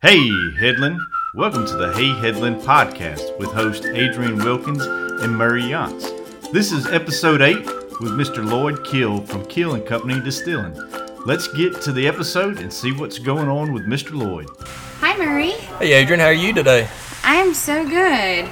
Hey, Headland. Welcome to the Hey Headland podcast with host Adrian Wilkins and Murray Yance. This is episode 8 with Mr. Lloyd Keel from Keel and Company Distilling. Let's get to the episode and see what's going on with Mr. Lloyd. Hi, Murray. Hey Adrian, how are you today? I am so good.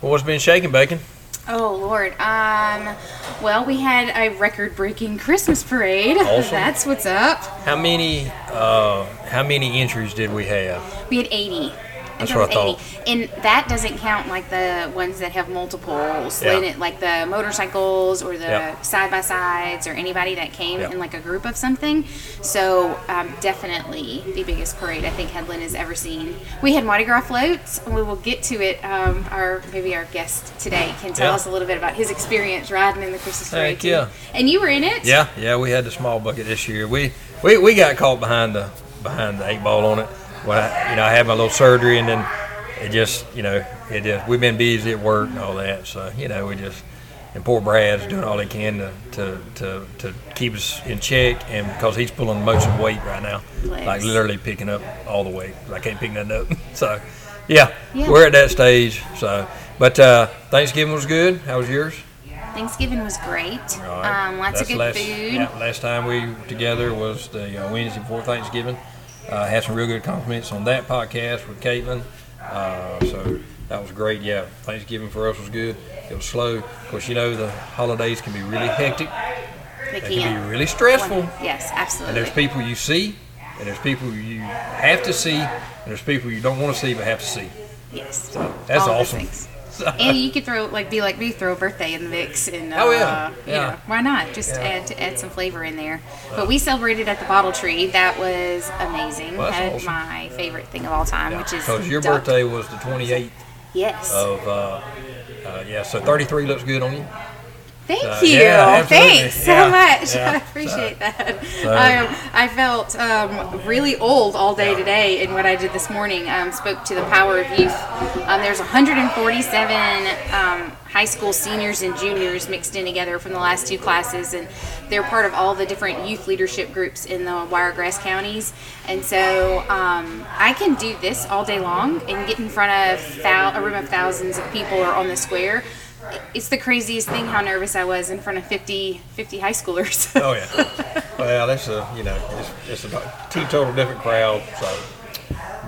Well, what's been shaking, bacon? Oh Lord. Um. Well, we had a record-breaking Christmas parade. Awesome. That's what's up. How many uh, how many entries did we have? We had 80. That's what I 80. And that doesn't count like the ones that have multiples, Yeah. like- like the motorcycles or the side by sides or anybody that came in like a group of something. So um, definitely the biggest parade I think Headland has ever seen. We had Mardi Gras floats. We will get to it. Um, our maybe our guest today can tell us a little bit about his experience riding in the Christmas parade. Too. yeah. And you were in it. Yeah, yeah, we had the small bucket this year. We we, we got caught behind the behind the eight ball on it. When I you know I had my little surgery and then it just you know it just we've been busy at work and all that. So you know we just and poor Brad's doing all he can to, to, to, to keep us in check and because he's pulling the most of the weight right now, like literally picking up all the weight. I can't pick nothing up. So yeah, Yeah. we're at that stage. So but uh, Thanksgiving was good. How was yours? Thanksgiving was great. Right. Um, lots of good last, food. Yeah, last time we were together was the uh, Wednesday before Thanksgiving. Uh, had some real good compliments on that podcast with Caitlin. Uh, so that was great. Yeah, Thanksgiving for us was good. It was slow. Of course, you know the holidays can be really hectic. They They can be really stressful. Yes, absolutely. And there's people you see, and there's people you have to see, and there's people you don't want to see but have to see. Yes. That's All awesome. and you could throw like be like me, throw a birthday in the mix, and uh, Oh, yeah. you Yeah. know, why not? Just Yeah. add to add some flavor in there. But we celebrated at the Bottle Tree. That was amazing. Well, Had awesome. my favorite thing of all time, which is Because your duck. birthday was the 28th Yes. of, uh, uh, yeah, so 33 looks good on you. Thank Uh, you. yeah. Thanks so Yeah, much. yeah. I appreciate that. So- I, um, I felt um, really old all day today in what I did this morning. Um, spoke to the power of youth. Um, there's 147 um, high school seniors and juniors mixed in together from the last two classes, and they're part of all the different youth leadership groups in the Wiregrass counties. And so um, I can do this all day long and get in front of thou- a room of thousands of people or on the square it's the craziest thing how nervous I was in front of 50, 50 high schoolers. Oh yeah. well, that's a you know it's, it's a teetotal different crowd. So,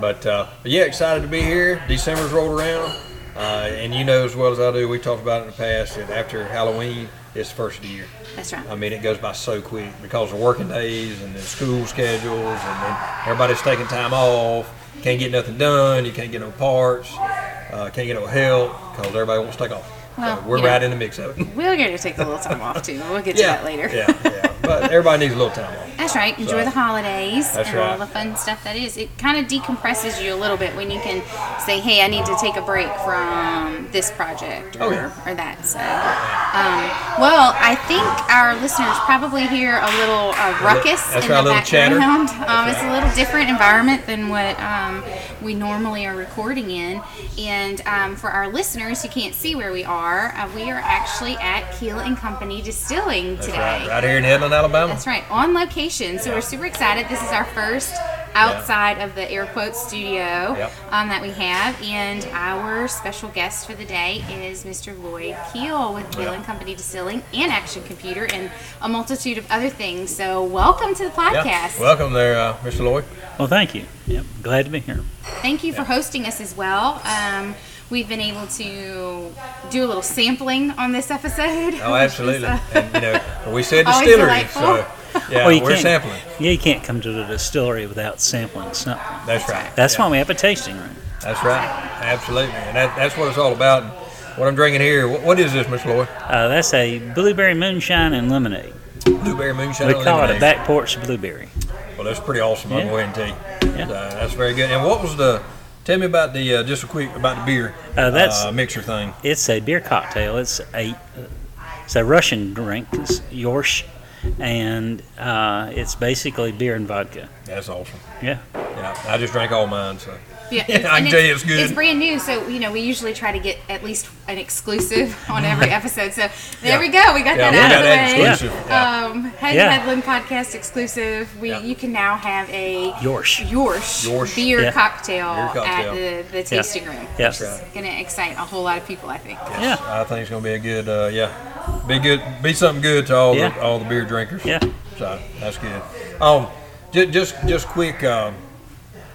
but, uh, but yeah, excited to be here. December's rolled around, uh, and you know as well as I do. We talked about it in the past that after Halloween, it's the first of the year. That's right. I mean, it goes by so quick because of working days and then school schedules, and then everybody's taking time off. Can't get nothing done. You can't get no parts. Uh, can't get no help because everybody wants to take off. Well, we're you know. right in the mix of it. We're going to take a little time off too. We'll get to yeah, that later. yeah, yeah. But everybody needs a little time off. That's right. Enjoy So- the holidays and all the fun stuff that is. It kind of decompresses you a little bit when you can say, "Hey, I need to take a break from this project or, Oh, yeah. or that." So, um, well, I think our listeners probably hear a little uh, ruckus that's in right, a the little background. Um, It's a little different environment than what um, we normally are recording in. And um, for our listeners who can't see where we are, uh, we are actually at Keel and Company Distilling That's today. right, right here in Headland, Alabama. That's right, on location. So we're super excited. This is our first outside of the air quote studio Yep. um, that we have, and our special guest for the day is Mr. Lloyd Keel with Keel and Company Distilling and Action Computer and a multitude of other things. So welcome to the podcast. Yeah. Welcome there, uh, Mr. Lloyd. Well, thank you. Yep, glad to be here. Thank you for hosting us as well. Um, we've been able to do a little sampling on this episode. Oh, which is, absolutely. uh, and you know, we said distillery, so yeah, well, you we're sampling. Yeah, you can't come to the distillery without sampling something. That's right. That's yeah. why we have a tasting room. That's right. Absolutely, and that, that's what it's all about. And what I'm drinking here, what, what is this, Mr. Lloyd? Uh, that's a blueberry moonshine and lemonade. Blueberry moonshine. We call it a back porch blueberry. Well, that's pretty awesome. I'll Yeah. go ahead and tell you. Yeah. Uh, that's very good. And what was the? Tell me about the uh, just a quick about the beer. Uh, that's- uh, mixer thing. It's a beer cocktail. It's a it's a Russian drink. It's Yorsh, and uh, it's basically beer and vodka. That's awesome. Yeah. Yeah, I just drank all mine, so Yeah, I can and tell you it's good. It's brand new, so you know we usually try to get at least an exclusive on every episode. So there Yeah. we go, we got yeah, that we out got of the way. exclusive. Yeah. Um, Head Yeah. Headland podcast exclusive. We you can now have a Yorsh. Yorsh, Yorsh. beer, cocktail Beer cocktail. at the, the tasting room. Yes. It's going to excite a whole lot of people, I think. Yeah. I think it's gonna be a good, uh, yeah, be good, be something good to all the all the beer drinkers. Yeah. So that's good. Um, just just just quick, um,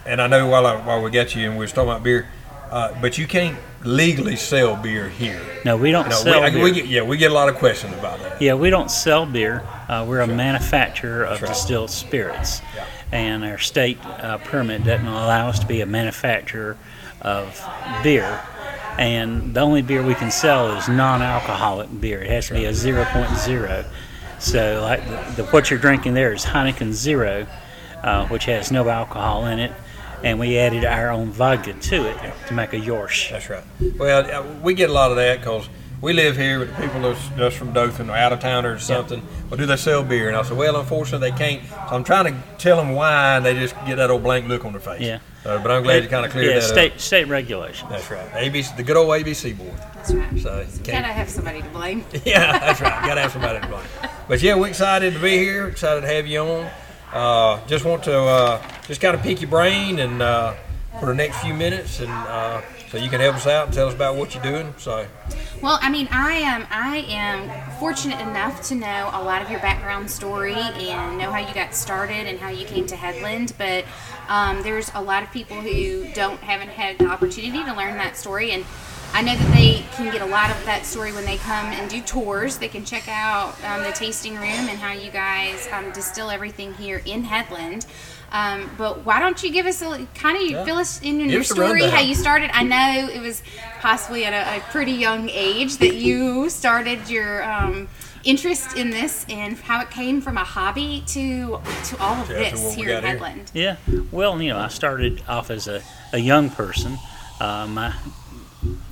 and I know while I, while we got you and we was talking about beer, uh, but you can't legally sell beer here. No, we don't No, sell we, I- beer. we get, yeah, we get a lot of questions about that. Yeah, we don't sell beer. Uh, we're a manufacturer of right. distilled spirits, Yeah. and our state uh, permit doesn't allow us to be a manufacturer of beer. And the only beer we can sell is non-alcoholic beer. It has to be a 0.0. So, like the, the, what you're drinking there is Heineken Zero, uh, which has no alcohol in it, and we added our own vodka to it to make a Yorsh. That's right. Well, uh, we get a lot of that because we live here with people that's just from Dothan or out of town or something. Well, do they sell beer? And I said, well, unfortunately, they can't. So I'm trying to tell them why, and they just get that old blank look on their face. Yeah. Uh, but I'm glad you kind of cleared yeah, that state up. state regulation. That's right. ABC, the good old ABC board. That's right. So you Gotta can't. have somebody to blame. Yeah, that's right. Got to have somebody to blame. But yeah, we're excited to be here. Excited to have you on. Uh, just want to uh, just kind of pick your brain and uh, for the next few minutes, and uh, so you can help us out and tell us about what you're doing. So Well, I mean, I am I am fortunate enough to know a lot of your background story and know how you got started and how you came to Headland. But um, there's a lot of people who don't haven't had the opportunity to learn that story, and I know that they can get a lot of that story when they come and do tours. They can check out um, the tasting room and how you guys um, distill everything here in Headland. Um, but why don't you give us a kind of fill us in on your us story, how you started? I know it was possibly at a, a pretty young age that you started your um, interest in this and how it came from a hobby to to all of Yeah, this here in got here. Headland. Yeah, well, you know, I started off as a, a young person. Uh, my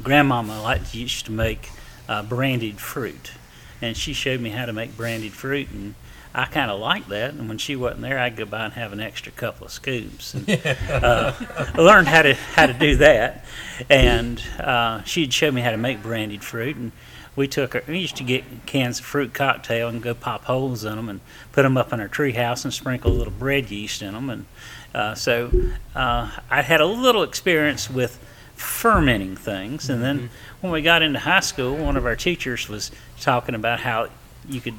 grandmama liked used to make uh, brandied fruit, and she showed me how to make brandied fruit, and I kind of liked that. And when she wasn't there, I'd go by and have an extra couple of scoops. And, uh, I learned how to how to do that, and uh, she'd show me how to make brandied fruit, and we took our, we used to get cans of fruit cocktail and go pop holes in them and put them up in our tree house and sprinkle a little bread yeast in them, and uh, so uh, I had a little experience with fermenting things, and then when we got into high school, one of our teachers was talking about how you could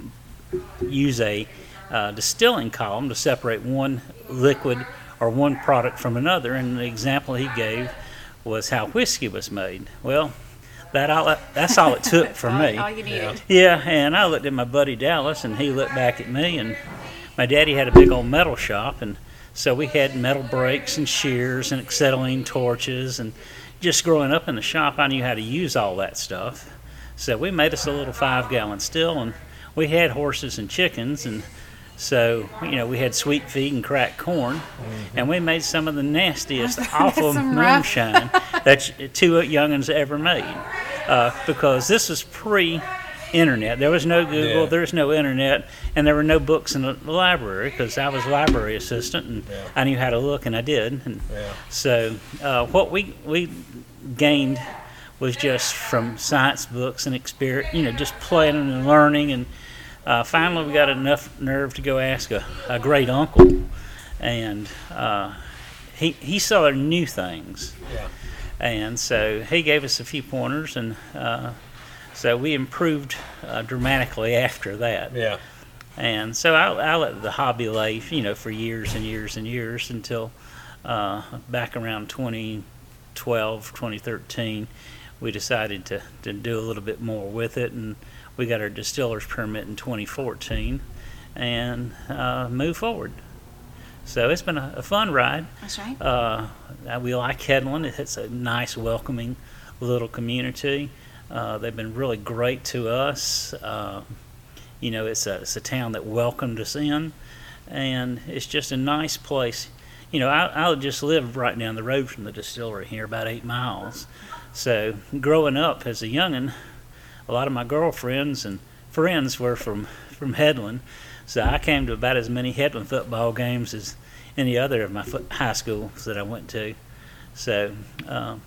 use a uh, distilling column to separate one liquid or one product from another, and the example he gave was how whiskey was made. Well, that all, that's all it took for all, me. all you needed. Yeah, and I looked at my buddy Dallas, and he looked back at me, and my daddy had a big old metal shop, and so we had metal brakes and shears and acetylene torches, and just growing up in the shop, I knew how to use all that stuff. So we made us a little five-gallon still, and we had horses and chickens, and so you know we had sweet feed and cracked corn, and we made some of the nastiest, awful moonshine that two youngins ever made, uh, because this was pre internet. There was no Google, Yeah. there was no internet, and there were no books in the library because I was library assistant and Yeah. I knew how to look, and I did. And Yeah. so uh, what we we gained was just from science books and experience, you know, just playing and learning. And uh, finally, we got enough nerve to go ask a, a great uncle, and uh, he he saw new things. Yeah. And so he gave us a few pointers, and uh, so we improved uh, dramatically after that. Yeah. And so I, I let the hobby lay, you know, for years and years and years until uh, back around 2012, 2013, we decided to, to do a little bit more with it. And we got our distiller's permit in 2014 and uh, move forward. So it's been a, a fun ride. That's right. Uh, we like Headland. It's a nice, welcoming little community. Uh, they've been really great to us. Uh, you know, it's a, it's a town that welcomed us in, and it's just a nice place. You know, I, I just live right down the road from the distillery here, about eight miles. So, growing up as a youngin', a lot of my girlfriends and friends were from, from Headland. So I came to about as many Headland football games as any other of my high schools that I went to. So um,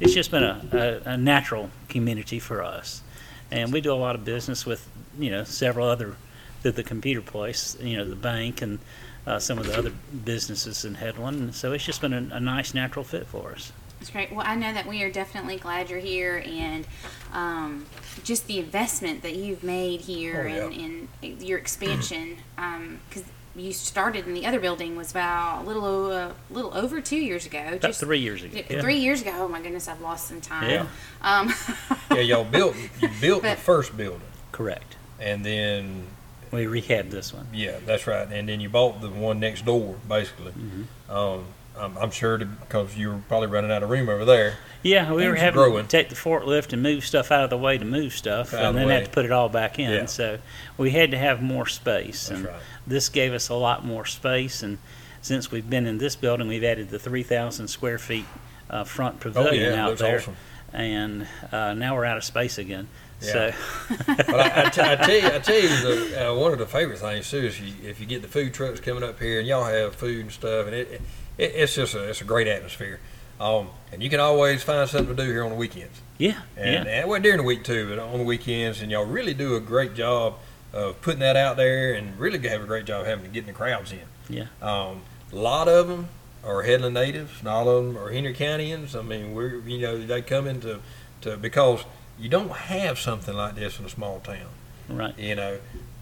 it's just been a, a, a natural community for us, and we do a lot of business with you know several other through the computer place, you know the bank and uh, some of the other businesses in Headland. So it's just been a, a nice natural fit for us. That's great. Well, I know that we are definitely glad you're here, and um, just the investment that you've made here Oh, yeah. and, and your expansion. Because you started in the other building was about a little o- a little over two years ago. About just three years ago. yeah. Three years ago. Oh my goodness, I've lost some time. Yeah. Um, Yeah, y'all built you built the first building, Correct. and then We rehabbed this one. yeah, that's right, and then you bought the one next door, basically. Mm-hmm. Um, I'm, I'm sure because you were probably running out of room over there. Yeah, we were Things are having growing. to take the forklift and move stuff out of the way to move stuff, Out of and the then way. have to put it all back in. Yeah. So we had to have more space, That's and right. this gave us a lot more space. And since we've been in this building, we've added the 3,000 square feet uh, front Oh pavilion yeah, it out looks there, awesome. and uh, now we're out of space again. Yeah. So But I, I, t- I tell you, I tell you, the, uh, one of the favorite things too is you, if you get the food trucks coming up here and y'all have food and stuff, and it, it it's just a it's a great atmosphere. Um, and you can always find something to do here on the weekends. yeah, And, yeah, and well, during the week too, but on the weekends, and y'all really do a great job of putting that out there, and really have a great job of having getting the crowds in. Yeah. Um, a lot of them are Headland natives, and all of them are Henry Countyans. I mean, we're you know they come into to because you don't have something like this in a small town, right. you know.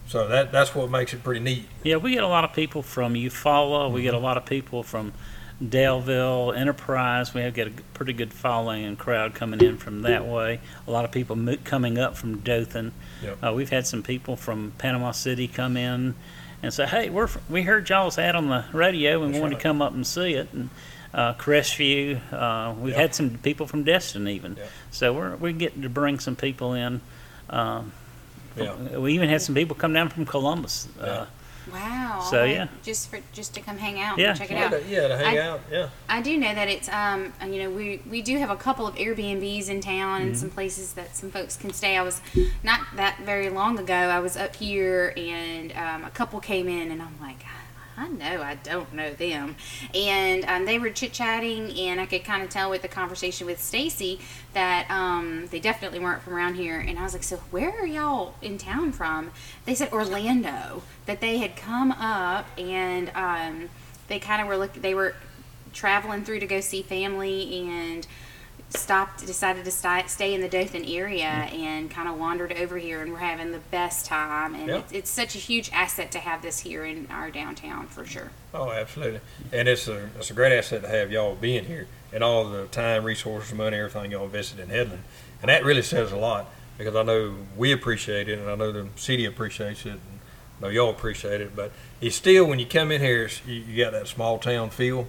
So that that's what makes it pretty neat. Yeah, we get a lot of people from Eufaula. We get Mm-hmm. a lot of people from Daleville, Enterprise. We have got a pretty good following and crowd coming in from that way. A lot of people mo- coming up from Dothan. Yep. Uh, we've had some people from Panama City come in and say, "Hey, we're fr- we heard y'all's ad on the radio and That's wanted right. to come up and see it." And uh, Crestview, uh, we've Yep. had some people from Destin even. Yep. So we're we're getting to bring some people in. Um, Yeah. we even had some people come down from Columbus. Uh, wow. So, like, yeah. just for just to come hang out Yeah. and check it Yeah, out. to, yeah, to hang I- out. Yeah. I do know that it's um you know we we do have a couple of Airbnbs in town and some places that some folks can stay. I was not that very long ago. I was up here and um, a couple came in and I'm like. I know I don't know them, and um, they were chit chatting, and I could kind of tell with the conversation with Stacy that um, they definitely weren't from around here. And I was like, "So where are y'all in town from?" They said Orlando. That they had come up and um, they kind of were looking, They were traveling through to go see family and stopped decided to stay, stay in the Dothan area and kind of wandered over here and we're having the best time and Yeah. it's, it's such a huge asset to have this here in our downtown for sure Oh, absolutely. And it's a it's a great asset to have y'all being here and all the time, resources, money, everything y'all invested in Headland. And that really says a lot because I know we appreciate it and I know the city appreciates it and I know y'all appreciate it. But it's still when you come in here, it's, you, you got that small town feel,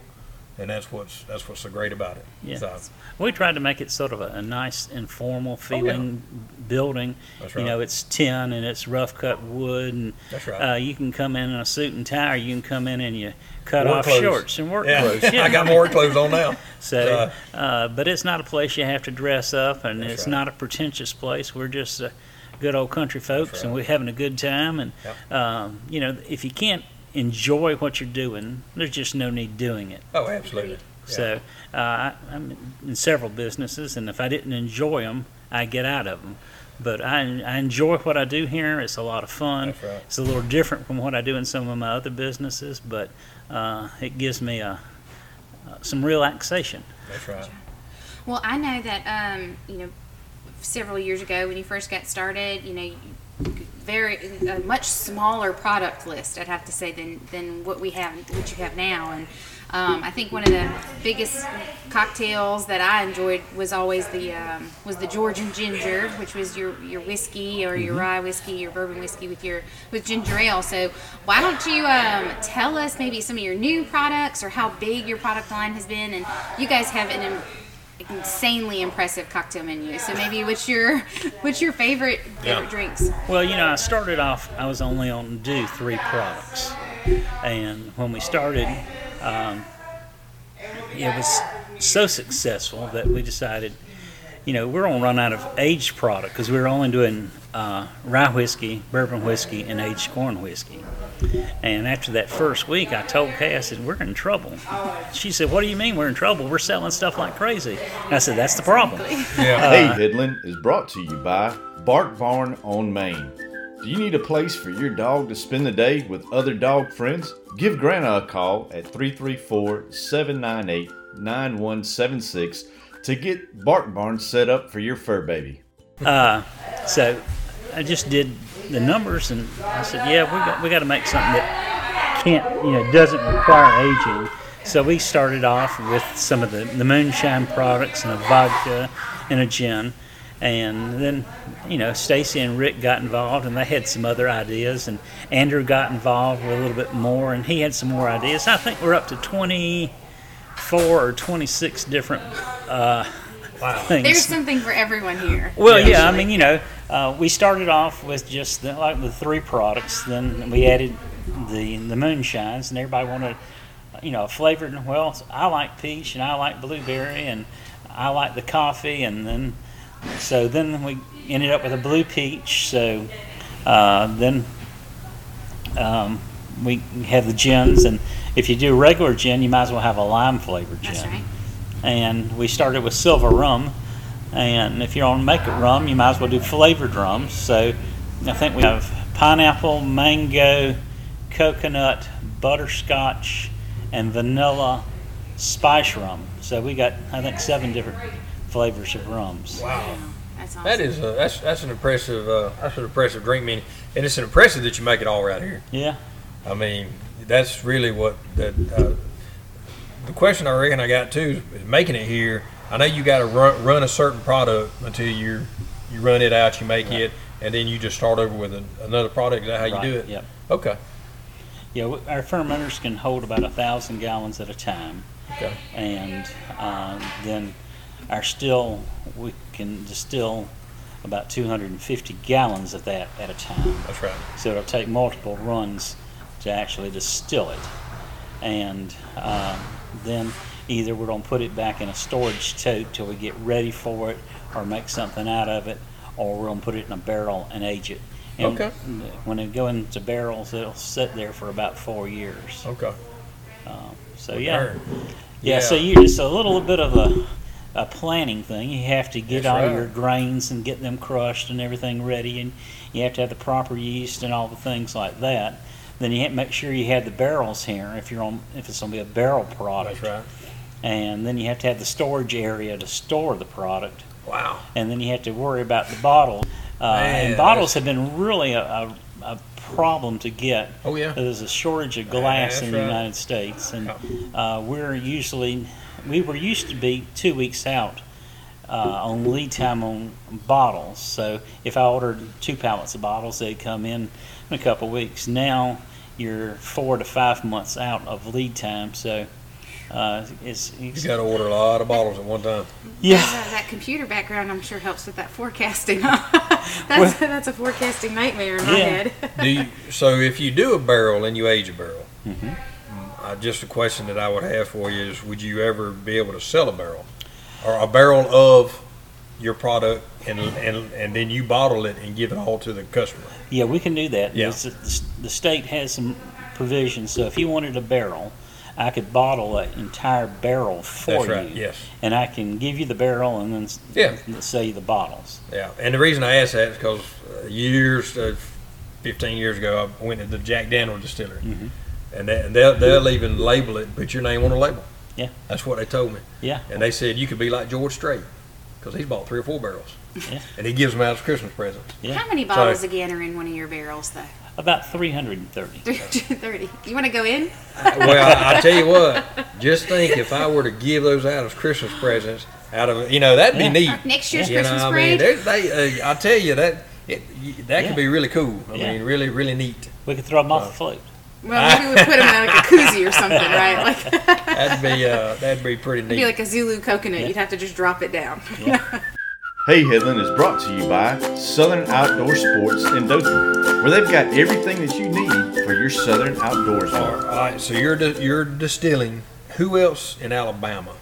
and that's what's that's what's so great about it. Yeah. So, We tried to make it sort of a, a nice, informal feeling building. Oh, That's You know, it's tin and it's rough cut wood, and That's right. uh, you can come in in a suit and tie, or you can come in and you cut Work off clothes. shorts and work yeah, clothes. I got more clothes on now. So, uh, but it's not a place you have to dress up, and it's right. not a pretentious place. We're just uh, good old country folks, and we're having a good time. And Yep. um, you know, if you can't enjoy what you're doing, there's just no need doing it. Oh, absolutely. Yeah. So uh, I, I'm in several businesses, and if I didn't enjoy them, I get out of them. But I, I enjoy what I do here. It's a lot of fun. Right. It's a little different from what I do in some of my other businesses, but uh, it gives me a, uh, some relaxation. That's right. well i know that um, you know several years ago when you first got started you know you- very a much smaller product list i'd have to say than than what we have what you have now and um, I think one of the biggest cocktails that I enjoyed was always the um, was the Georgian ginger, which was your your whiskey or your rye whiskey, your bourbon whiskey with your with ginger ale. So why don't you um, tell us maybe some of your new products or how big your product line has been? And you guys have an insanely impressive cocktail menu. So maybe what's your what's your favorite favorite Yeah. drinks? Well, you know, I started off, I was only on do three products. And when we started, um, it was so successful that we decided, you know, we're gonna run out of aged product because we were only doing uh, rye whiskey, bourbon whiskey, and aged corn whiskey. And after that first week, I told Kay, I said, "We're in trouble." She said, "What do you mean we're in trouble? We're selling stuff like crazy." And I said, "That's the problem." Yeah. Hey Headland is brought to you by Bark Barn on Main. Do you need a place for your dog to spend the day with other dog friends? Give Grandma a call at 334 798 9176 to get Bark Barn set up for your fur baby. Uh, so I just did the numbers, and I said, "Yeah, we got we got to make something that can't, you know, doesn't require aging." So we started off with some of the, the moonshine products and a vodka and a gin, and then you know Stacy and Rick got involved, and they had some other ideas, and Andrew got involved with a little bit more, and he had some more ideas. I think we're up to twenty four or twenty six different uh, Wow. things. There's something for everyone here. Well, Yeah. yeah, I mean, you know, uh, we started off with just the, like the three products. Then we added the the moonshines, and everybody wanted, you know, a flavored. Well, I like peach, and I like blueberry, and I like the coffee, and then so then we ended up with a blue peach. So uh, then um, we have the gins, and if you do regular gin, you might as well have a lime flavored gin That's right. and we started with silver rum. And if you're on make it rum, you might as well do flavored rums. So I think we have pineapple, mango, coconut, butterscotch, and vanilla spice rum. So we got I think seven different flavors of rums. Wow. That's awesome. That is a, that's that's an impressive uh, that's an impressive drink menu, and it's an impressive that you make it all right here. Yeah. I mean, that's really what that. Uh, the question I reckon I got too is making it here. I know you got to run, run a certain product until you you run it out, you make it, and then you just start over with another product. Is that how you do it? Yep. Okay. Yeah, our fermenters can hold about a thousand gallons at a time. Okay. and um, then our still we can distill about 250 gallons of that at a time. That's right. So it'll take multiple runs to actually distill it, and um, then either we're going to put it back in a storage tote till we get ready for it, or make something out of it, or we're going to put it in a barrel and age it. And Okay. When they go into barrels, it'll sit there for about four years. Okay. Um, so yeah. Darn. Yeah, so Yeah. you it's a little bit of a, a planning thing. You have to get That's all right. your grains and get them crushed and everything ready, and you have to have the proper yeast and all the things like that. Then you have to make sure you have the barrels here if you're on if it's going to be a barrel product, That's right. and then you have to have the storage area to store the product, Wow. and then you have to worry about the bottles. Uh, Man, and bottles have been really a, a, a problem to get. Oh yeah. There's a shortage of glass That's in the right. United States, and uh, we're usually we were used to be two weeks out uh, on lead time on bottles. So if I ordered two pallets of bottles, they'd come in in a couple weeks. Now you're four to five months out of lead time, so uh, it's, You it's got to order a lot of bottles at one time. yeah. That, that computer background, I'm sure, helps with that forecasting. that's that's a forecasting nightmare in my Yeah. head. do you, so if you do a barrel and you age a barrel, mm-hmm. uh, just a question that I would have for you is: Would you ever be able to sell a barrel, or a barrel of your product, and and and then you bottle it and give it all to the customer? Yeah, we can do that. Yeah. The, the state has some provisions, so if you wanted a barrel, I could bottle an entire barrel for That's right. you, Yes. and I can give you the barrel and then Yeah. sell you the bottles. Yeah. And the reason I ask that is because uh, years, uh, 15 years ago, I went to the Jack Daniel distillery, Mhm. and, they, and they'll, they'll even label it, put your name on the label. Yeah. That's what they told me. Yeah, And they said you could be like George Strait because he's bought three or four barrels. Yeah. And he gives them out as Christmas presents. Yeah. How many bottles again are in one of your barrels, though? about 330. 330. You want to go in? well, I, I tell you what, just think if I were to give those out as Christmas presents, out of you know that'd be Yeah. neat. Next year's You know, Christmas I mean, parade? they, they, uh, I tell you that it, y- that Yeah. could be really cool. I Yeah. mean, really, really neat. We could throw them off Uh, the float. Well, maybe we put them in like a koozie or something, right? Like That'd be uh, that'd be pretty it'd neat. be like a Zulu coconut. Yeah. You'd have to just drop it down. Hey Headland is brought to you by Southern Outdoor Sports in Dothan, where they've got everything that you need for your Southern outdoors all fun. right, so you're di- you're distilling. Who else in Alabama?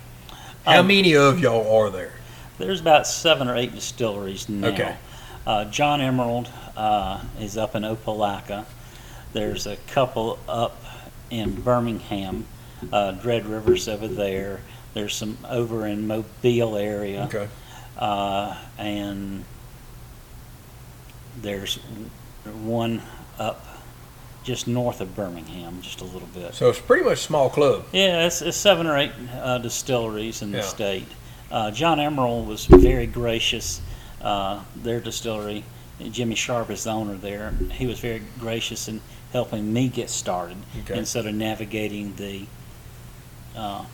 How Um, many of y'all are there? There's about seven or eight distilleries now. Okay. Uh, John Emerald uh, is up in Opelika. There's a couple up in Birmingham. Uh, Dread River's over there. There's some over in Mobile area. Okay. Uh, and there's one up just north of Birmingham, just a little bit. So it's pretty much a small club. Yeah, it's, it's seven or eight uh, distilleries in the Yeah. state. Uh, John Emerald was very gracious. Uh, their distillery, Jimmy Sharp is the owner there. He was very gracious in helping me get started Okay. instead of navigating the uh,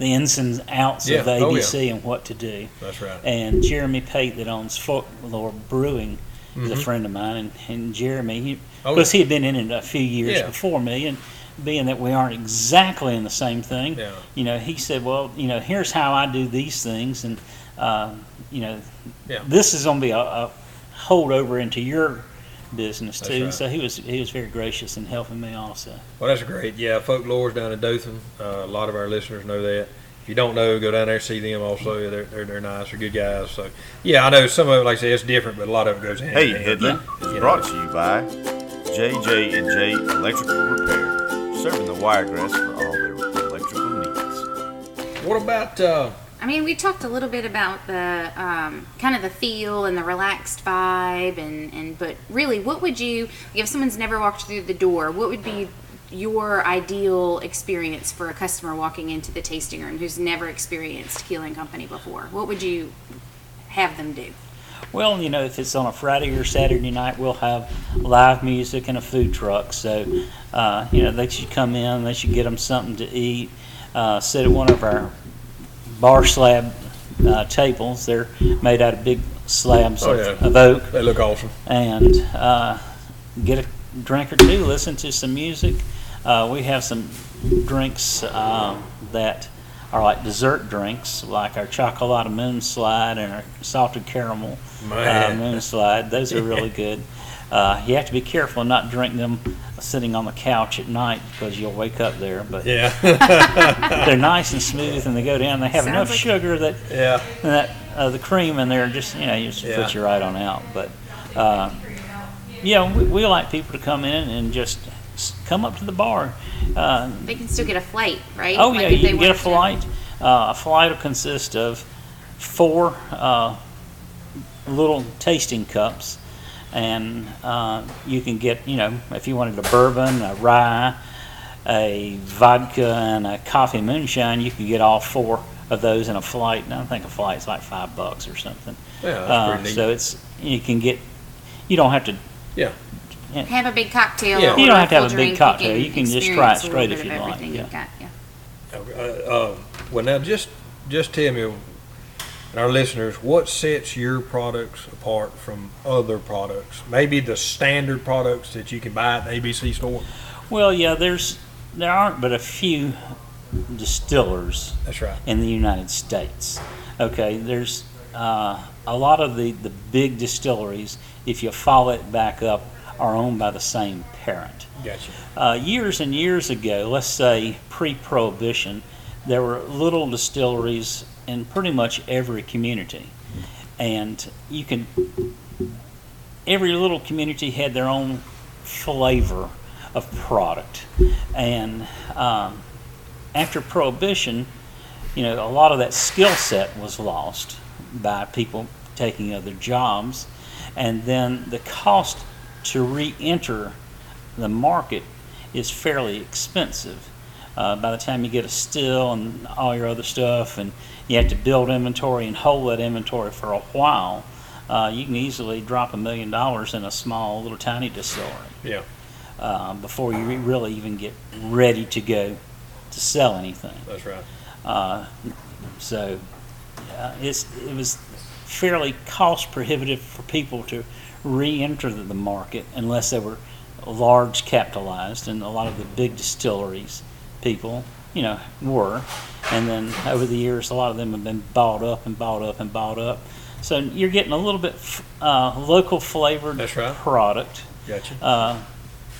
the ins and outs of Yeah. Oh, yeah. ABC and what to do. That's right. And Jeremy Pate that owns Folklore Brewing is a Mhm. friend of mine. And, and Jeremy, he, Oh, because he had been in it a few years Yeah. before me, and being that we aren't exactly in the same thing, Yeah. you know, he said, well, you know, here's how I do these things, and uh, you know, Yeah. this is going to be a, a holdover into your business That's too. right. So he was he was very gracious in helping me also. Well, that's great. Yeah, Folklore's down in Dothan. Uh, a lot of our listeners know that. If you don't know, go down there see them. Also, they're they're, they're nice. They're good guys. So, yeah, I know some of it, like I said, it's different, but a lot of it goes in. Hey, hand. Headland is brought to you by JJ and J Electrical Repair, serving the Wiregrass for all their electrical needs. What about? Uh, I mean, we talked a little bit about the um, kind of the feel and the relaxed vibe, and, and but really, what would you if someone's never walked through the door? What would be your ideal experience for a customer walking into the tasting room who's never experienced Keel and Company before? What would you have them do? Well, you know, if it's on a Friday or Saturday night, we'll have live music and a food truck. So, uh, you know, they should come in, they should get them something to eat, uh, sit at one of our bar slab uh, tables. They're made out of big slabs Oh, of, yeah. of oak, they look awesome. and uh, get a drink or two, listen to some music. Uh, we have some drinks um, that are like dessert drinks, like our chocolate moon slide and our salted caramel uh, Man. slide. Those are really good. Uh, you have to be careful and not drink them sitting on the couch at night because you'll wake up there. But Yeah, they're nice and smooth, and they go down. They have Sounds enough like- sugar that yeah. that uh, the cream in there just you know you just Yeah. put you right on out. But uh, yeah, we, we like people to come in and just come up to the bar. Uh, They can still get a flight, right? oh Like yeah, you can get a flight. Uh, a flight will consist of four uh, little tasting cups. And uh, you can get, you know, if you wanted a bourbon, a rye, a vodka, and a coffee moonshine, you can get all four of those in a flight. And I think a flight's like five bucks or something. Yeah, that's Uh, pretty neat. so it's you can get. You don't have to. Yeah. Have a big cocktail. Yeah. You don't have to have a big cocktail. You can just try it straight if you of like, yeah. got, yeah. Uh, uh, well, now just just tell me, and our listeners, what sets your products apart from other products? Maybe the standard products that you can buy at the ABC store. Well, yeah. There's there aren't but a few distillers That's right. in the United States. Okay, there's uh, a lot of the, the big distilleries, if you follow it back up, are owned by the same parent. Gotcha. Uh, years and years ago, let's say pre prohibition, there were little distilleries in pretty much every community. And you can, every little community had their own flavor of product. And um, after prohibition, you know, a lot of that skill set was lost by people taking other jobs. And then the cost to re enter the market is fairly expensive. Uh, by the time you get a still and all your other stuff, and you have to build inventory and hold that inventory for a while, uh, you can easily drop a million dollars in a small, little tiny distillery Yeah. uh, before you re- really even get ready to go to sell anything. That's right. Uh, so it's, it was fairly cost prohibitive for people to re-enter the market unless they were large capitalized, and a lot of the big distilleries people, you know, were. And then over the years, a lot of them have been bought up and bought up and bought up. So you're getting a little bit f- uh, local flavored That's right. product Gotcha. uh,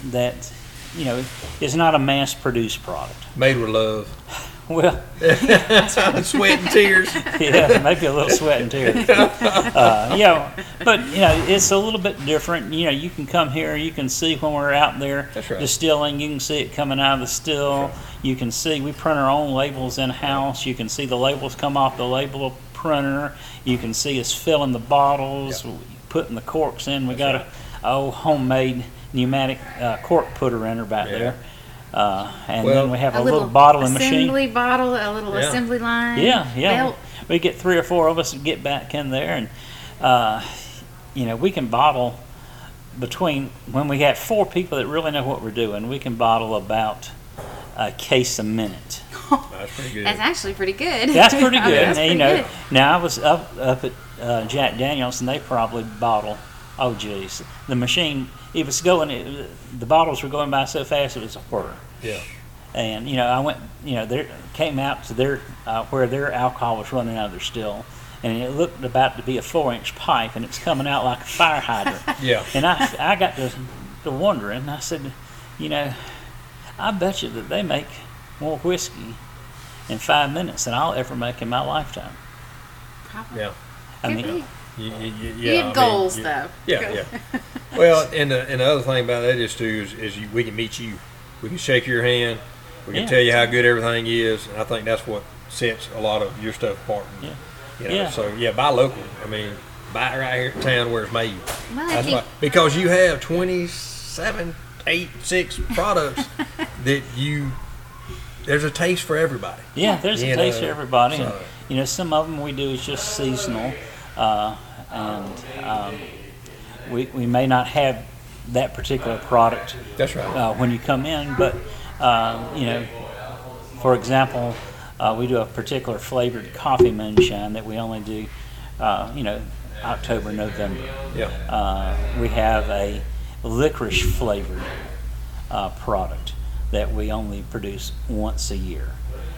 that you know is not a mass-produced product. Made with love. Well, Sweat and tears. yeah, maybe a little sweat and tears. Uh, yeah, but you know, it's a little bit different. You know, you can come here, you can see when we're out there That's right. distilling. You can see it coming out of the still. You can see we print our own labels in house. You can see the labels come off the label printer. You can see us filling the bottles, putting the corks in. We got a oh homemade pneumatic uh, cork putter in her back Yeah. there. Uh, and Well- then we have a, little, bottling machine. assembly bottle, a little Yeah. assembly line. Yeah, yeah. belt. We get three or four of us to get back in there, and uh, you know we can bottle between when we have four people that really know what we're doing. We can bottle about a case a minute. That's pretty good. That's actually pretty good. That's pretty good. That's and, you pretty know, good. now I was up up at uh, Jack Daniels, and they probably bottle. Oh, geez, the machine. It was going. It, the bottles were going by so fast it was a whir. Yeah. And you know, I went. You know, there came out to their uh, where their alcohol was running out of their still, and it looked about to be a four-inch pipe, and it's coming out like a fire hydrant. Yeah. And I, I got to, to wondering. I said, you know, I bet you that they make more whiskey in five minutes than I'll ever make in my lifetime. Probably. Yeah. I Could mean, be. You, you, you, You yeah, I mean, goals, you- though. Yeah, yeah. Well, and the, and the other thing about that is too is, is you, we can meet you. We can shake your hand. We can Yeah. tell you how good everything is, and I think that's what sets a lot of your stuff apart. Yeah. You know, Yeah. So yeah, buy local. I mean, buy it right here in town where it's made. Well, I That's think why, because you have 27, 8, 6 products that you. There's a taste for everybody. Yeah, there's a taste know, for everybody. and, you know, some of them we do is just seasonal, uh, and um, we we may not have that particular product That's right. uh, when you come in, but uh, you know, for example, uh, we do a particular flavored coffee moonshine that we only do, uh, you know, October, November. yeah. Uh, we have a licorice flavored uh, product that we only produce once a year.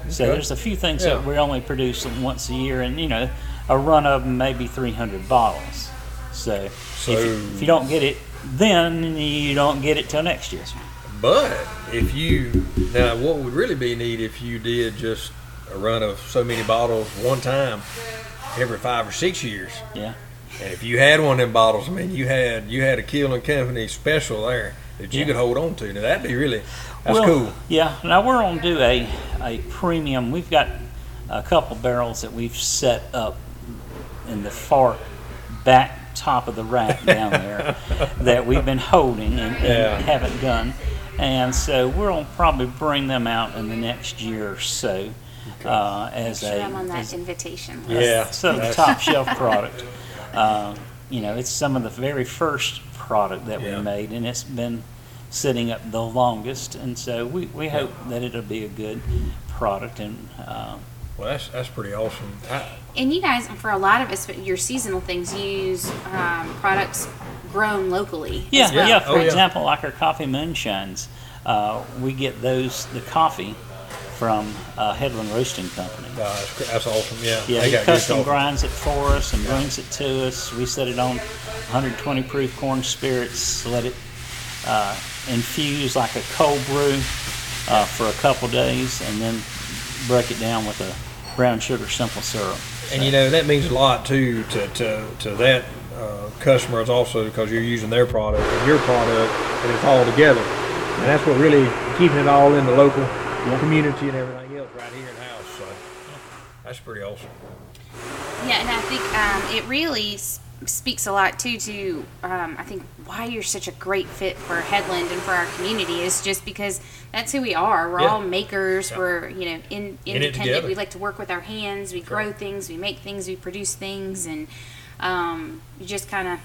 So there's a few things Yeah. that we only produce once a year, and you know, a run of them maybe 300 bottles. So, if, you, So- if you don't get it then, you don't get it till next year. But if you now, what would really be neat if you did just a run of so many bottles one time every five or six years, Yeah. And if you had one of them bottles, I mean, you had you had a Keel and Company special there that you Yeah. could hold on to. Now that'd be really that's well, cool. Yeah. Now we're going to do a, a premium. We've got a couple barrels that we've set up in the far back top of the rack down there that we've been holding and, and Yeah. haven't done. And so we're going to probably bring them out in the next year or so uh, as Sure, a I'm on that as invitation list. Yeah. some That's- top shelf product. Uh, you know, it's some of the very first product that Yeah. we made, and it's been sitting up the longest. And so we, we hope that it'll be a good product. And uh, Well, that's that's pretty awesome. I, And you guys, for a lot of us, your seasonal things, you use um, products grown locally. yeah, as well. yeah. For Oh, yeah. example, like our coffee moonshines, uh, we get those the coffee from uh, Headland Roasting Company. uh, that's, that's awesome. Yeah. Yeah, he got custom grinds it for us and brings it to us. We set it on 120 proof corn spirits, let it uh, infuse like a cold brew uh, for a couple days, and then break it down with a brown sugar simple syrup. And you know that means a lot too to to, to that uh, customers also because you're using their product and your product and it's all together. And that's what really keeping it all in the local community and everything else right here in house. So that's pretty awesome. Yeah, and I think um, it really speaks a lot too to um, I think why you're such a great fit for Headland and for our community is just because that's who we are. We're Yeah. all makers. Yeah. We're you know in, In independent. together. We like to work with our hands. We grow things. We make things. We produce things, and um, you just kind of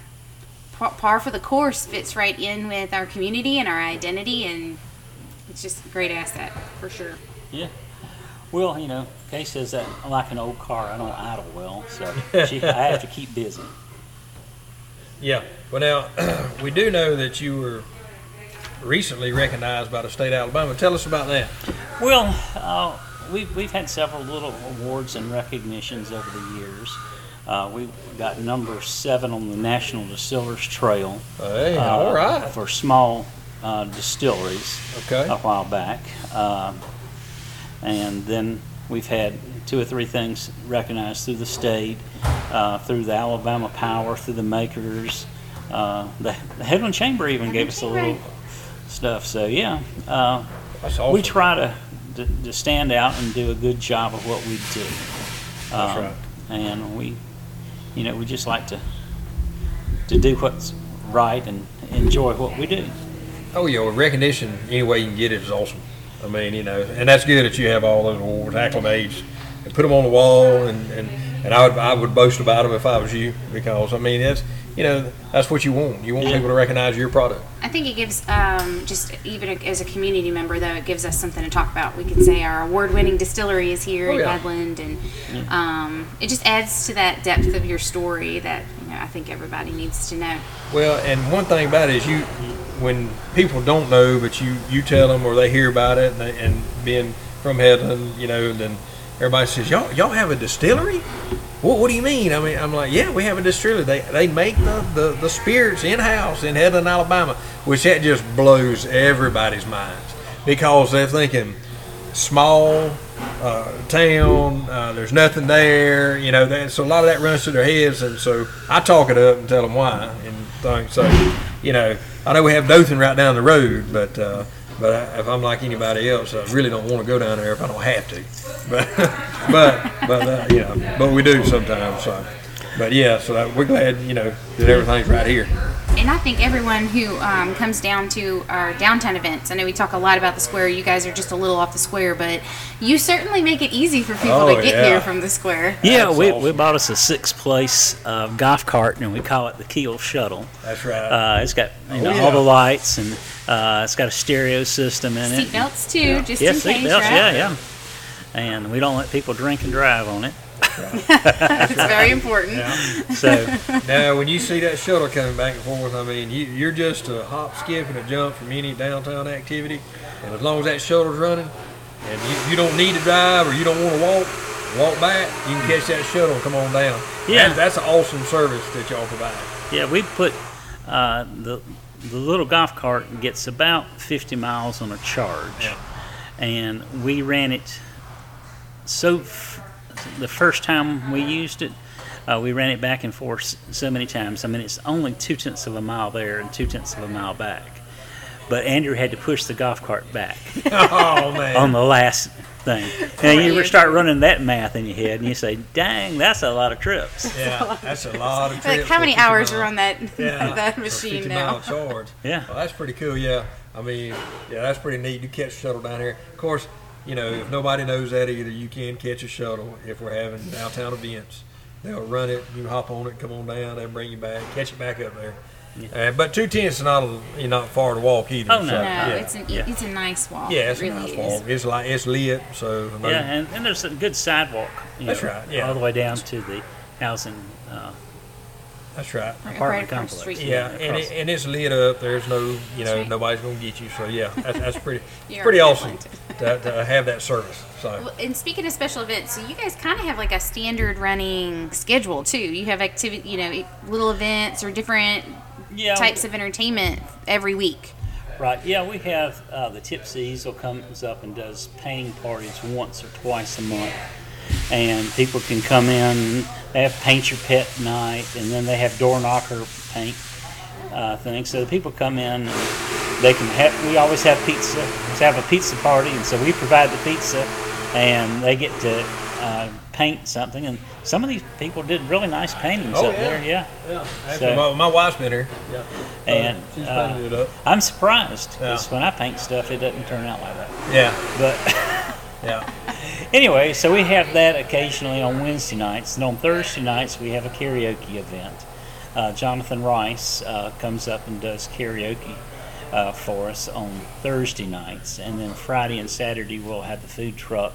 par for the course fits right in with our community and our identity, and it's just a great asset for sure. Yeah. Well, you know, Kay says that I'm like an old car. I don't idle well, so she, I have to keep busy. Yeah. Well, now we do know that you were recently recognized by the state of Alabama. Tell us about that. Well, uh, we've, we've had several little awards and recognitions over the years. Uh, we got number seven on the National Distillers Trail. Hey, uh, all right. For small uh, distilleries Okay. a while back. Um, and then we've had two or three things recognized through the state, uh, through the Alabama Power, through the makers. Uh, the, the Headland Chamber even gave us a little stuff. So yeah, uh, That's awesome. we try to, to to stand out and do a good job of what we do. That's Um, right. And we, you know, we just like to to do what's right and enjoy what we do. Oh yeah, well, recognition any way you can get it is awesome. I mean, you know, and that's good that you have all those awards, acclimates, and put them on the wall, and, and, and I would I would boast about them if I was you because I mean that's you know that's what you want. You want Yeah. people to recognize your product. I think it gives, um, just even as a community member, though, it gives us something to talk about. We can say our award-winning distillery is here Oh, in yeah. Headland, and um, it just adds to that depth of your story that you know I think everybody needs to know. Well, and one thing about it is you, when people don't know, but you you tell them or they hear about it, and, they, and being from Headland, you know, then everybody says y'all y'all have a distillery. What, what do you mean? I mean, I'm like, yeah, we have a distillery. They they make the, the, the spirits in house in Headland, Alabama, which that just blows everybody's minds because they're thinking small uh, town. Uh, there's nothing there, you know. That, so a lot of that runs through their heads, and so I talk it up and tell them why and things. So, you know, I know we have Dothan right down the road, but uh, but I, if I'm like anybody else, I really don't want to go down there if I don't have to. But but but uh, know, but we do sometimes. So, but yeah, so we're glad you know that everything's right here. And I think everyone who um, comes down to our downtown events, I know we talk a lot about the square. You guys are just a little off the square, but you certainly make it easy for people Oh, to get yeah. here from the square. Yeah, That's we, awesome. we bought us a six place uh, golf cart and we call it the Keel Shuttle. That's right. Uh, it's got you know, Oh, yeah. all the lights and uh, it's got a stereo system in it. Seatbelts too, just Yeah, in case, seatbelts, right? yeah, yeah. And we don't let people drink and drive on it. It's very important. So, Now, when you see that shuttle coming back and forth, I mean, you, you're just a hop, skip, and a jump from any downtown activity. And as long as that shuttle's running, and you, you don't need to drive or you don't want to walk, walk back, you can catch that shuttle and come on down. Yeah. That- that's an awesome service that y'all provide. yeah, we put uh, the the little golf cart gets about 50 miles on a charge, Yeah. and we ran it. So, f- the first time we used it, uh, we ran it back and forth so many times. I mean, it's only two tenths of a mile there and two tenths of a mile back. But Andrew had to push the golf cart back Oh, man. on the last thing. And you start running that math in your head, and you say, "Dang, that's a lot of trips." yeah, that's a lot of trips. Like how many hours mile- are on that yeah, that machine 50 now? mile. Yeah. Well, that's pretty cool. Yeah, I mean, yeah, that's pretty neat. You catch a shuttle down here. Of course, you know, if nobody knows that either, you can catch a shuttle if we're having downtown events. They'll run it. You hop on it, come on down. They'll bring you back, catch it back up there. Uh, but two tenths is not a, you're not far to walk either. Oh, no. No, yeah. it's an Yeah. it's a nice walk. yeah, it's it a really nice is. walk. It's like it's lit, so Yeah, and, and there's a good sidewalk. You That's know, right, yeah. All the way down to the housing. Uh, that's right. Right, apartment right across the complex. street. Yeah, and, it, and it's lit up. There's no, you know, right. nobody's gonna get you. So yeah, that's, that's pretty, it's pretty awesome to, to have that service. So Well, and speaking of special events, so you guys kind of have like a standard running schedule too. You have activity, you know, little events or different yeah, types of entertainment every week. Right. Yeah, we have uh, the Tipsy Easel comes up and does painting parties once or twice a month, and people can come in. They have paint your pet night, and then they have door knocker paint uh, thing. So the people come in, and they can have. We always have pizza. We have a pizza party, and so we provide the pizza, and they get to uh, paint something. And some of these people did really nice paintings Oh, up yeah. there. Yeah. yeah, So- my, my wife's been here. Yeah, And she's uh, painted it up. I'm surprised because Yeah. when I paint stuff, it doesn't turn out like that. Yeah, But yeah. anyway, so we have that occasionally on Wednesday nights, and on Thursday nights we have a karaoke event. Uh, Jonathan Rice uh, comes up and does karaoke uh, for us on Thursday nights, and then Friday and Saturday we'll have the food truck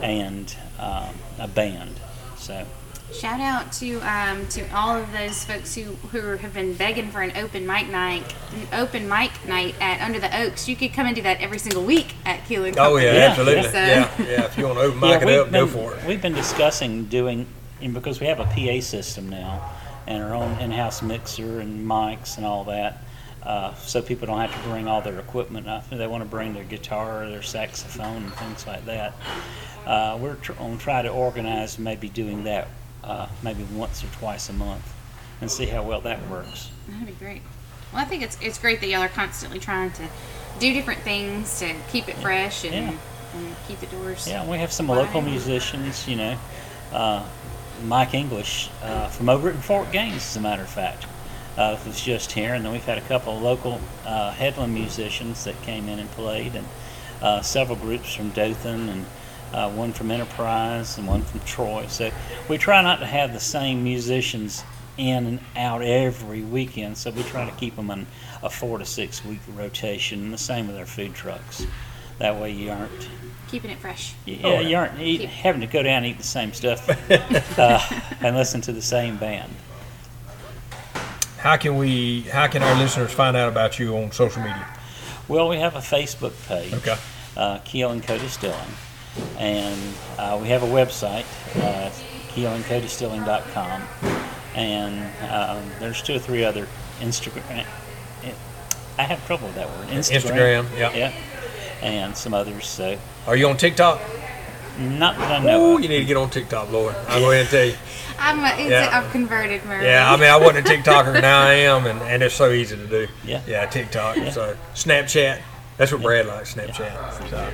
and um, a band. So Shout out to um, to all of those folks who, who have been begging for an open mic night, an open mic night at Under the Oaks. You could come and do that every single week at Keelan. Oh yeah, Yeah, absolutely. so- Yeah, yeah. If you want to open mic yeah, it we've go been- for it. We've been discussing doing, and because we have a PA system now, and our own in-house mixer and mics and all that, uh, so people don't have to bring all their equipment up. If they want to bring their guitar or their saxophone and things like that. uh, we're tr- on try to organize maybe doing that uh, maybe once or twice a month and see how well that works. That'd be great. Well, I think it's it's great that y'all are constantly trying to do different things to keep it fresh and, Yeah. and keep the doors. Yeah, we have some Wide. local musicians, you know. Uh, Mike English uh, from over at Fort Gaines, as a matter of fact, uh, was just here. And then we've had a couple of local uh, Headland musicians that came in and played, and uh, several groups from Dothan, and uh, one from Enterprise, and one from Troy. So we try not to have the same musicians in and out every weekend, so we try to keep them in a four to six week rotation, and the same with our food trucks. That way you aren't Keeping it fresh. yeah, Oh, yeah. you aren't eat, having to go down and eat the same stuff uh, and listen to the same band. How can we? How can our listeners find out about you on social media? Well, we have a Facebook page, Okay. uh, Keel and Co Distilling, and uh, we have a website, uh, keelandcodistilling.com, and um, there's two or three other Instagram. I have trouble with that word. Instagram, yeah. yeah, and some others. So Are you on TikTok? not that I know. Oh, of. you need to get on TikTok, Lord. I'll go ahead and tell you. I'm a, it's Yeah. a, I've converted, Murray. Yeah, I mean, I wasn't a TikToker, now I am, and, and it's so easy to do. Yeah. Yeah, TikTok. Yeah. So Snapchat. That's what Brad likes, Snapchat. So,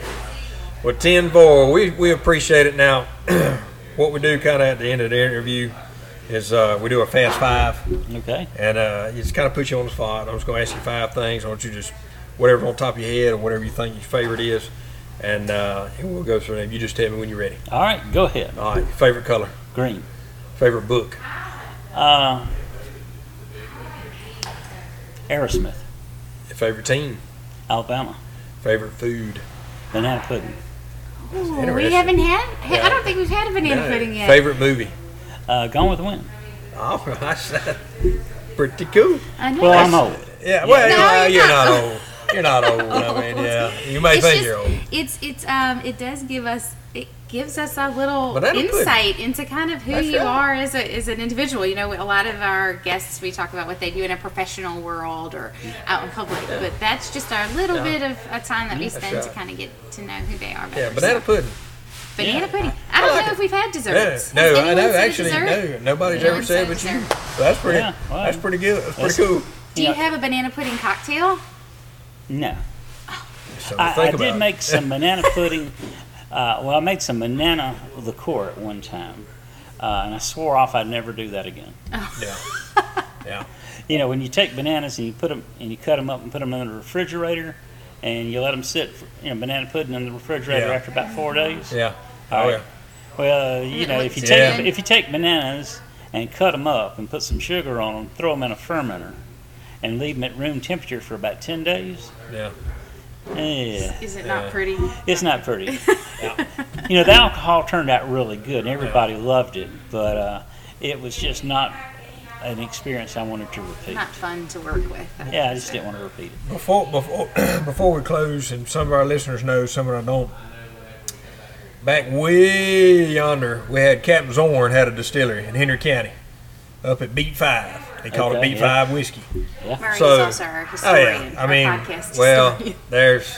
well, 10 4, we, we appreciate it. Now, what we do kind of at the end of the interview is uh, we do a fast five, Okay. and uh, it's kind of put you on the spot. I'm just going to ask you five things. I want you just, whatever's on top of your head or whatever you think your favorite is, and, uh, and we'll go through them. You just tell me when you're ready. All right, go ahead. All right, favorite color, Green. favorite book, Uh, Aerosmith, favorite team, Alabama. favorite food. Banana pudding. Ooh, we haven't had. Yeah. I don't think we've had a banana No. pudding yet. Favorite movie. Uh, Gone with the Wind. Oh, that's pretty cool. I know. Well, I'm old. Yeah, well, No, well, you're you're not. not old. You're not old. I mean, yeah, you may it's think just, you're old. It's it's um it does give us it gives us a little Banana pudding. insight into kind of who That's you right. are as a as an individual. You know, a lot of our guests we talk about what they do in a professional world or out in public, but that's just our little Yeah. bit of a time that we That's spend to kind of get to know who they are. Yeah, banana So, pudding. banana Yeah. pudding. I don't I like know it. if we've had No, desserts. no, Has I know. Actually, no. Nobody's Anyone ever said said but you. dessert? That's pretty. Yeah, well, that's pretty good. That's pretty cool. Do you Yeah. have a banana pudding cocktail? No. I, I did it. make some banana pudding. Uh, well, I made some banana liqueur at one time, uh, and I swore off I'd never do that again. Yeah. Yeah. You know, when you take bananas and you put them and you cut them up and put them in the refrigerator, and you let them sit, for, you know, banana pudding in the refrigerator Yeah. after about four days. Yeah. Oh right. yeah. Well, you know, if you Yeah. take if you take bananas and cut them up and put some sugar on them, throw them in a fermenter, and leave them at room temperature for about ten days. Yeah. Yeah, Is it Yeah. not pretty? it's not pretty. You know, the alcohol turned out really good, and everybody loved it, but uh, it was just not an experience I wanted to repeat. Not fun to work with. Yeah, I just didn't want to repeat it. Before before before we close, and some of our listeners know, some of them don't. Back way yonder, we had Captain Zorn had a distillery in Henry County, up at Beat Five. They called it Okay, Beat yeah. Five whiskey. Murray So- also our Oh yeah, I mean, podcast well, historian. there's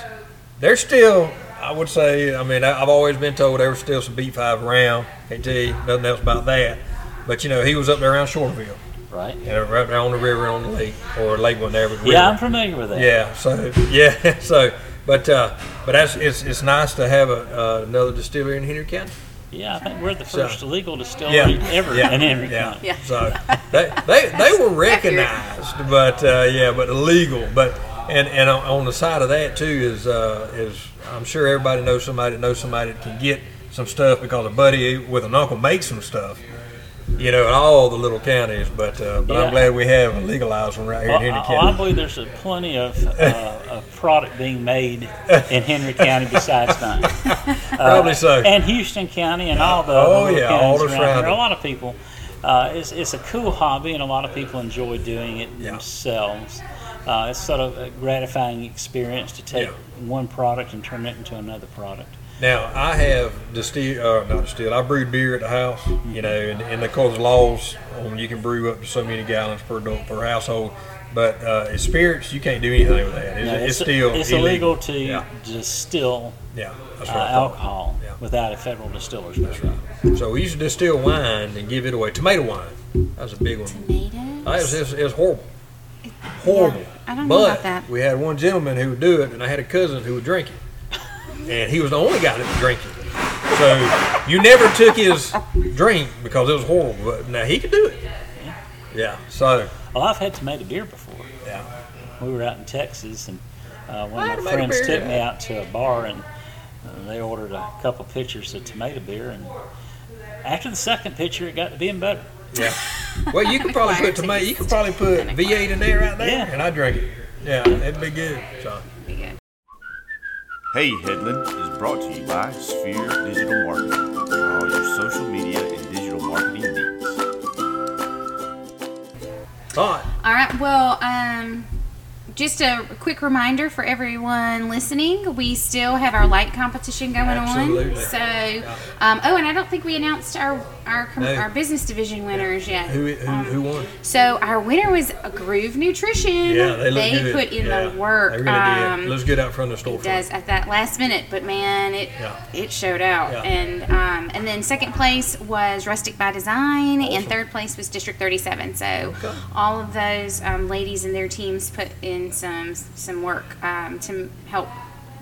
there's still, I would say, I mean, I- I've always been told there was still some Beat Five around. Can't tell you nothing else about that. But you know, he was up there around Shorterville, Right? you know, right there on the river, on the lake, or lake wasn't there, but. Yeah, I'm familiar with that. Yeah. So yeah. So, but uh, but that's it's it's nice to have a uh, another distillery in Henry County. Yeah, I think we're the So- first legal distillery Yeah. ever Yeah. in Henry Yeah. County. Yeah. So they they, they were recognized, but uh, yeah, but illegal. But and and on, on the side of that too is uh, is I'm sure everybody knows somebody that knows somebody that can get some stuff because a buddy with an uncle makes some stuff. You know, in all the little counties, but uh, but Yeah. I'm glad we have a legalized one right here Well, in Henry I, I County. believe there's a plenty of, uh, of product being made in Henry County besides mine. Uh, Probably so. And Houston County and all the Oh, other yeah, counties all the around here. surrounding. A lot of people. Uh, it's, it's a cool hobby, and a lot of people enjoy doing it Yeah. themselves. Uh, it's sort of a gratifying experience to take Yeah. one product and turn it into another product. Now I have distilled, uh, not distilled. I brewed beer at the house, you know, and, and of course laws on you can brew up to so many gallons per adult per household. But uh, in spirits, you can't do anything with that. It's, No, it's, still it's illegal. illegal to Yeah. distill Yeah, uh, what I thought. alcohol. Yeah. without a federal distiller's permit. So we used to distill wine and give it away. Tomato wine. That was a big one. Tomatoes. Oh, it, was, it, was, it was horrible. Horrible. Yeah, I don't know but about that. we had one gentleman who would do it, and I had a cousin who would drink it. And he was the only guy that would drink it. So you never took his drink because it was horrible. But now he could do it. Yeah. yeah. So, Well, I've had tomato beer before. yeah. We were out in Texas, and uh, one I of my friends beer, took me out to a bar, and uh, they ordered a couple pitchers of tomato beer. And after the second pitcher, it got to being better. Yeah. Well, you could probably put tomato. You could probably put V8 in there right there, Yeah. and I drink it. Yeah, it'd be good. So. Be good. Hey Headland is brought to you by Sphere Digital Marketing for all your social media and digital marketing needs. All right. All right. Well, um, just a quick reminder for everyone listening: we still have our light competition going Absolutely. on. So, um, oh, and I don't think we announced our our com- No. our business division winners yet. Who, who, Um, who won? So our winner was a Groove Nutrition. Yeah, they good. put in Yeah, the work. They really um, did. Looks good out front of the It does at that last minute, but man, it Yeah. it showed out. Yeah. And um, and then second place was Rustic by Design, and third place was District 37. So Okay. all of those um, ladies and their teams put in some some work um, to help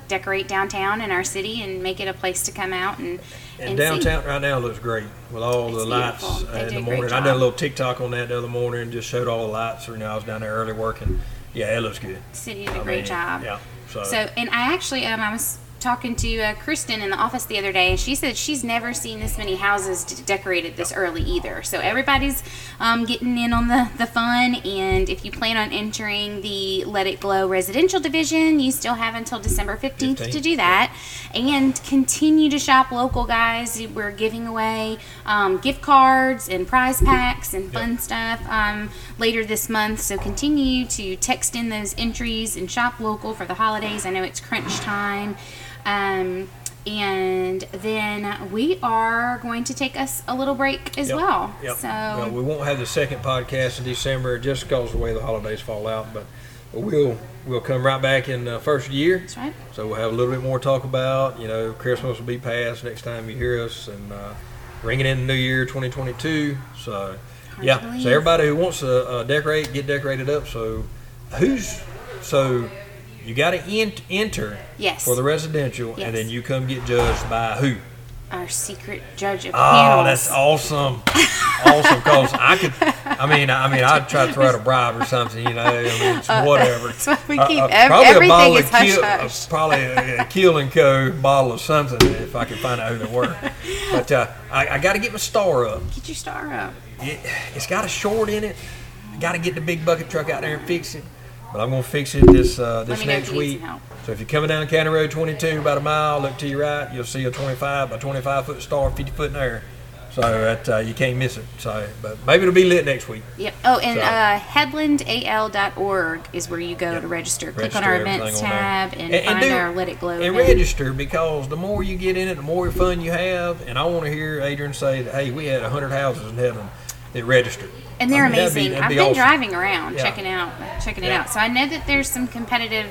decorate downtown in our city and make it a place to come out and And and downtown right now looks great with all It's the lights. They uh, in the morning. I did a little TikTok on that the other morning and just showed all the lights. You know, I was down there early working. Yeah, it looks good. City did a I great mean, job. Yeah. So, So, and I actually, um, I was talking to uh, Kristen in the office the other day, and she said she's never seen this many houses decorated this early either. So everybody's um, getting in on the, the fun, and if you plan on entering the Let It Glow residential division, you still have until December 15th, to do that. And continue to shop local, guys. We're giving away um, gift cards and prize packs and fun stuff um, later this month. So continue to text in those entries and shop local for the holidays. I know it's crunch time. Um, and then we are going to take us a little break as Yep, well. Yep. So Well, we won't have the second podcast in December just because the way the holidays fall out, but we'll we'll come right back in the first year. that's right. So we'll have a little bit more to talk about. You know, Christmas will be past next time you hear us, and uh, ringing in the new year 2022. So, Hard yeah. So everybody who wants to uh, decorate, get decorated up. So, who's so you got to ent- enter Yes. for the residential, Yes. and then you come get judged by who? Our secret judge of Oh, panels. that's awesome. awesome, cause I could. I mean, I mean, I'd try to throw out a bribe or something. You know, I mean, it's whatever. Uh, That's why we Uh, keep uh, probably a everything bottle is of hush Keel- hush. uh, Probably a, a Keel and Co. bottle of something if I could find out who they were. But uh, I, I got to get my star up. Get your star up. It, it's got a short in it. I got to get the big bucket truck out there and fix it. But I'm gonna fix it this uh, this me know if next you need week. some help. So if you're coming down County Road 22, about a mile, look to your right, you'll see a 25 by 25 foot star, 50 foot in the air. So that uh, you can't miss it. So, but maybe it'll be lit next week. Yep. Oh, and So- uh, headlandal.org is where you go to register. Click on Register our everything events on there. tab and, find do- our Let It Glow. And event. register because the more you get in it, the more fun you have. And I want to hear Adrian say that, hey, we had 100 houses in heaven that registered. And they're I mean, that'd be- amazing. that'd I've be been awesome. driving around Yeah. checking out checking it out. So I know that there's some competitive.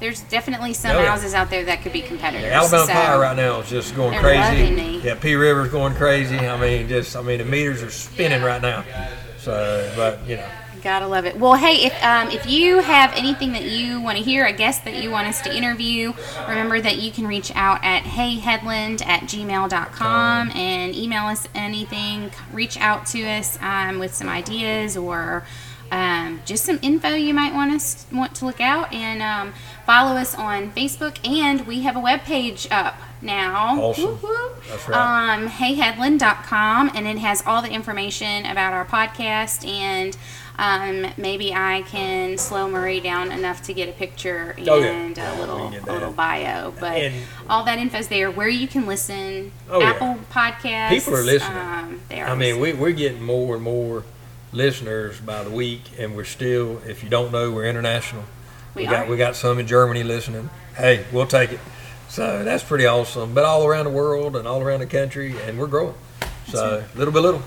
There's definitely some Oh, yeah. houses out there that could be competitors. Alabama so, Fire right now is just going crazy. Yeah, P River's going crazy. I mean, just I mean the meters are spinning right now. So, but you know, Gotta love it. Well, hey, if um, if you have anything that you want to hear, a guest that you want us to interview, remember that you can reach out at heyheadland at gmail.com and email us anything. Reach out to us um, with some ideas or um, just some info you might want us want to look out and um, follow us on Facebook. And we have a webpage up now. Awesome. That's right. Um, heyheadland.com and it has all the information about our podcast and um, maybe I can slow Marie down enough to get a picture and Oh, yeah. a little We a little bio. But And- all that info's there where you can listen. Oh, yeah. Apple Podcasts. People are listening. Um, they are I mean, listening. we, we're getting more and more listeners by the week, and we're still, if you don't know, we're international. We got are. we got some in Germany listening. Hey, we'll take it. So that's pretty awesome. But all around the world and all around the country, and we're growing. So little by little.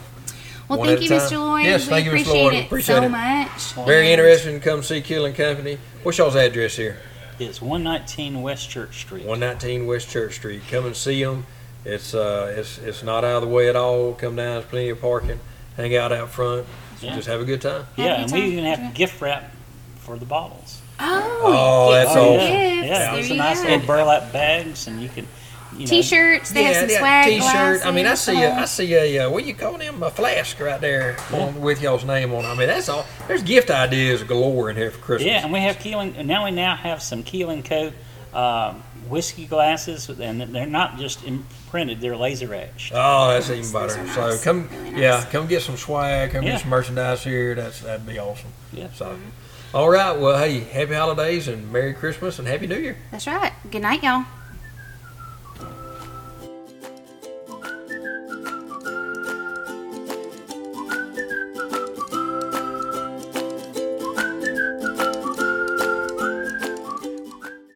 Well, one thank at you, Mr. Lloyd. Yes, we thank you, Mr. appreciate Lloyd. it Appreciate so it. much. Very interesting come see Keel and Company. What's y'all's address here? It's 119 West Church Street. 119 West Church Street. Come and see them. it's uh, it's it's not out of the way at all. Come down, there's plenty of parking. Hang out out front. Yeah. Just have a good time. Yeah, Happy and we even have gift wrap for the bottles. Oh, Oh, that's some awesome. gifts. Yeah, There there's you a nice little burlap bags, and you can, you know, T-shirts. They have some yeah, swag T-shirt. I mean, I glasses. see a, I see a, uh, what you call them, a flask right there on, with y'all's name on. it. I mean, that's all. There's gift ideas galore in here for Christmas. Yeah, and we have Keeling. Now we now have some Keel and Co. Um, whiskey glasses, and they're not just imprinted; they're laser etched. Oh, that's even better. are So come, Really nice. yeah, come get some swag, come Yeah. get some merchandise here. That's that'd be awesome. Yeah. So, all right. Well, hey, happy holidays and Merry Christmas and Happy New Year. That's right. Good night, y'all.